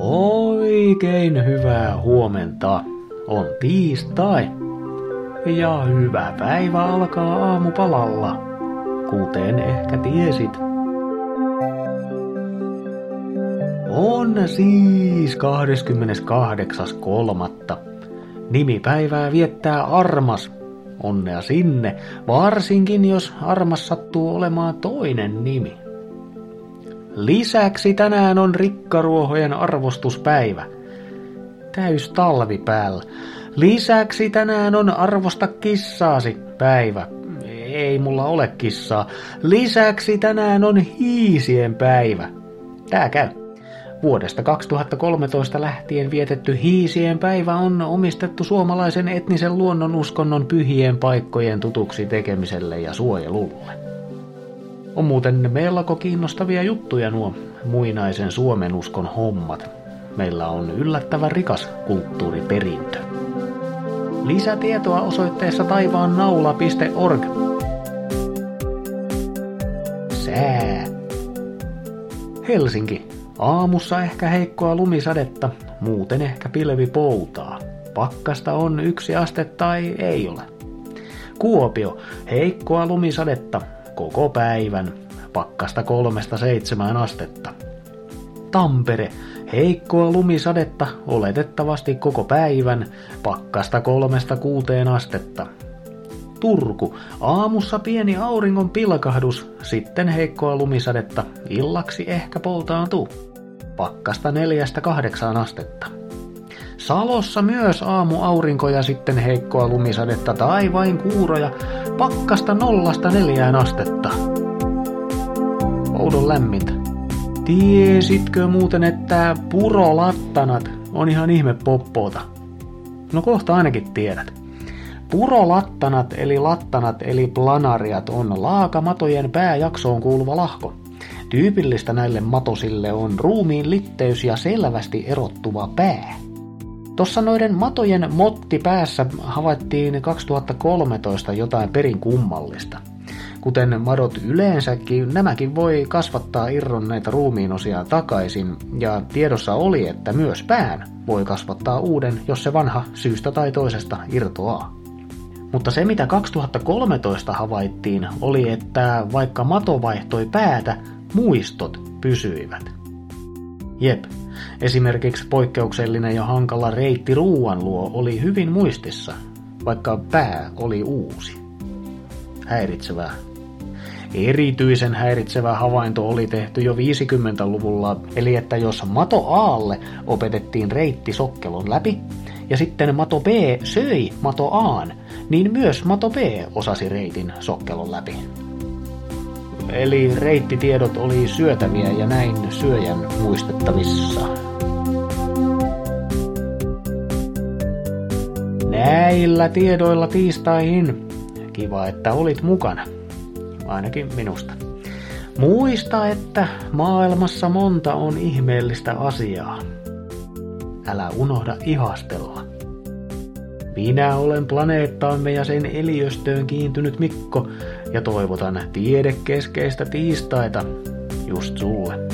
Oikein hyvää huomenta. On tiistai. Ja hyvä päivä alkaa aamupalalla, kuten ehkä tiesit. On siis 28.3. Nimipäivää viettää Armas. Onnea sinne, varsinkin jos Armas sattuu olemaan toinen nimi. Lisäksi tänään on rikkaruohojen arvostuspäivä. Täys talvi päällä. Lisäksi tänään on arvosta kissaasi päivä. Ei mulla ole kissaa. Lisäksi tänään on hiisien päivä. Tää käy. Vuodesta 2013 lähtien vietetty hiisien päivä on omistettu suomalaisen etnisen luonnonuskonnon pyhien paikkojen tutuksi tekemiselle ja suojelulle. On muuten melko kiinnostavia juttuja nuo muinaisen Suomen uskon hommat. Meillä on yllättävän rikas kulttuuriperintö. Lisätietoa osoitteessa taivaannaula.org. Sää. Helsinki. Aamussa ehkä heikkoa lumisadetta, muuten ehkä pilvi poutaa. Pakkasta on yksi aste tai ei ole. Kuopio. Heikkoa lumisadetta, koko päivän, pakkasta kolmesta seitsemään astetta. Tampere, heikkoa lumisadetta, oletettavasti koko päivän, pakkasta kolmesta kuuteen astetta. Turku, aamussa pieni auringon pilkahdus, sitten heikkoa lumisadetta, illaksi ehkä poltaantuu. Pakkasta neljästä kahdeksaan astetta. Salossa myös aamu aurinko ja sitten heikkoa lumisadetta tai vain kuuroja, pakkasta nollasta neljään astetta. Oudon lämmintä. Tiesitkö muuten, että purolattanat on ihan ihme poppoota? No kohta ainakin tiedät. Purolattanat eli lattanat eli planariat on laakamatojen pääjaksoon kuuluva lahko. Tyypillistä näille matosille on ruumiin litteys ja selvästi erottuva pää. Tuossa noiden matojen motti päässä havaittiin 2013 jotain perin kummallista. Kuten madot yleensäkin, nämäkin voi kasvattaa irronneita ruumiinosia takaisin, ja tiedossa oli, että myös pään voi kasvattaa uuden, jos se vanha syystä tai toisesta irtoaa. Mutta se mitä 2013 havaittiin oli, että vaikka mato vaihtoi päätä, muistot pysyivät. Jep, Esimerkiksi poikkeuksellinen ja hankala reitti ruuan luo oli hyvin muistissa, vaikka pää oli uusi. Häiritsevää. Erityisen häiritsevä havainto oli tehty jo 50-luvulla, eli että jos Mato Aalle opetettiin reitti sokkelon läpi, ja sitten Mato B söi Mato Aan, niin myös Mato B osasi reitin sokkelon läpi. Eli reittitiedot oli syötäviä ja näin syöjän muistettavissa. Näillä tiedoilla tiistaihin. Kiva, että olit mukana. Ainakin minusta. Muista, että maailmassa monta on ihmeellistä asiaa. Älä unohda ihastella. Minä olen planeettaamme ja sen eliöstöön kiintynyt Mikko ja toivotan tiedekeskeistä tiistaita just sulle.